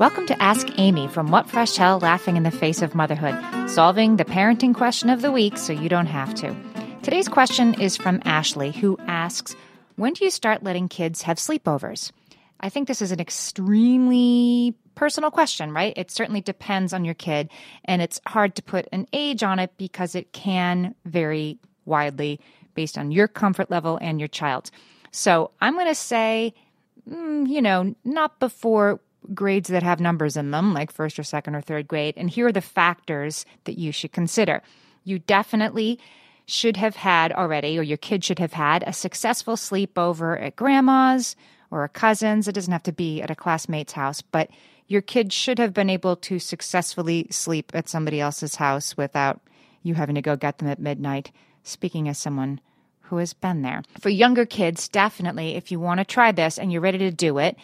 Welcome to Ask Amy from What Fresh Hell Laughing in the Face of Motherhood, solving the parenting question of the week so you don't have to. Today's question is from Ashley, who asks When do you start letting kids have sleepovers? I think this is an extremely personal question, right? It certainly depends on your kid, and it's hard to put an age on it because it can vary widely based on your comfort level and your child's. So I'm going to say, mm, you know, not before grades that have numbers in them, like first or second or third grade. And here are the factors that you should consider. You definitely should have had already, or your kid should have had, a successful sleepover at grandma's or a cousin's. It doesn't have to be at a classmate's house, but your kid should have been able to successfully sleep at somebody else's house without you having to go get them at midnight. Speaking as someone who has been there. For younger kids, definitely, if you want to try this and you're ready to do it,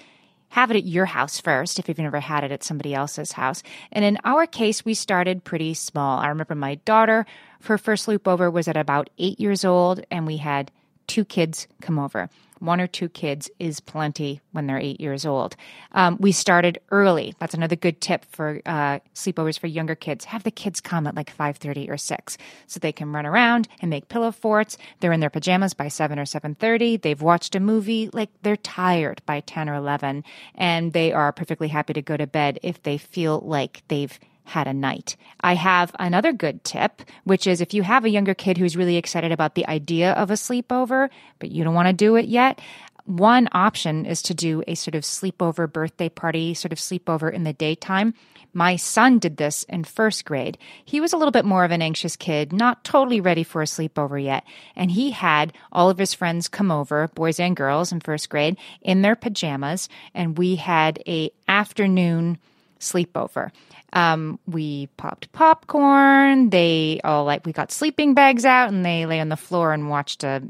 have it at your house first if you've never had it at somebody else's house. And in our case, we started pretty small. I remember my daughter, her first loop over was at about eight years old, and we had two kids come over one or two kids is plenty when they're eight years old. Um, we started early. That's another good tip for uh, sleepovers for younger kids. Have the kids come at like five thirty or six, so they can run around and make pillow forts. They're in their pajamas by seven or seven thirty. They've watched a movie. Like they're tired by ten or eleven, and they are perfectly happy to go to bed if they feel like they've had a night. I have another good tip, which is if you have a younger kid who's really excited about the idea of a sleepover, but you don't want to do it yet, one option is to do a sort of sleepover birthday party, sort of sleepover in the daytime. My son did this in first grade. He was a little bit more of an anxious kid, not totally ready for a sleepover yet. And he had all of his friends come over, boys and girls in first grade, in their pajamas. And we had a afternoon sleepover. Um, we popped popcorn. They all like, we got sleeping bags out and they lay on the floor and watched a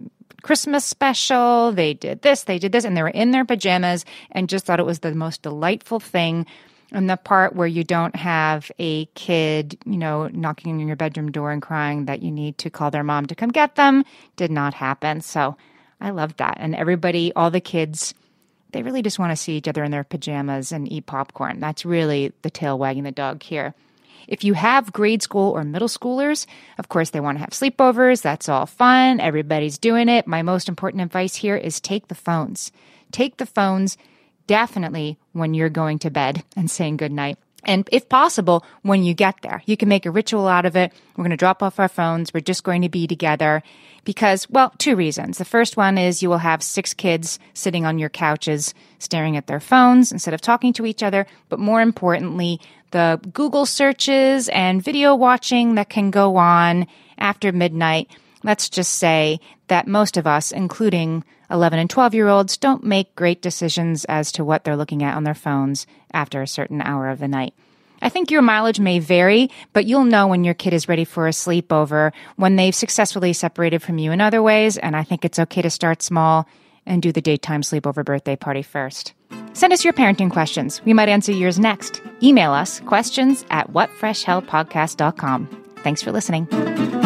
Christmas special. They did this, they did this, and they were in their pajamas and just thought it was the most delightful thing. And the part where you don't have a kid, you know, knocking on your bedroom door and crying that you need to call their mom to come get them did not happen. So I loved that. And everybody, all the kids, they really just want to see each other in their pajamas and eat popcorn. That's really the tail wagging the dog here. If you have grade school or middle schoolers, of course, they want to have sleepovers. That's all fun. Everybody's doing it. My most important advice here is take the phones. Take the phones definitely when you're going to bed and saying goodnight. And if possible, when you get there, you can make a ritual out of it. We're going to drop off our phones. We're just going to be together because, well, two reasons. The first one is you will have six kids sitting on your couches staring at their phones instead of talking to each other. But more importantly, the Google searches and video watching that can go on after midnight. Let's just say that most of us, including 11 and 12 year olds, don't make great decisions as to what they're looking at on their phones after a certain hour of the night. I think your mileage may vary, but you'll know when your kid is ready for a sleepover, when they've successfully separated from you in other ways, and I think it's okay to start small and do the daytime sleepover birthday party first. Send us your parenting questions. We might answer yours next. Email us questions at whatfreshhellpodcast.com. Thanks for listening.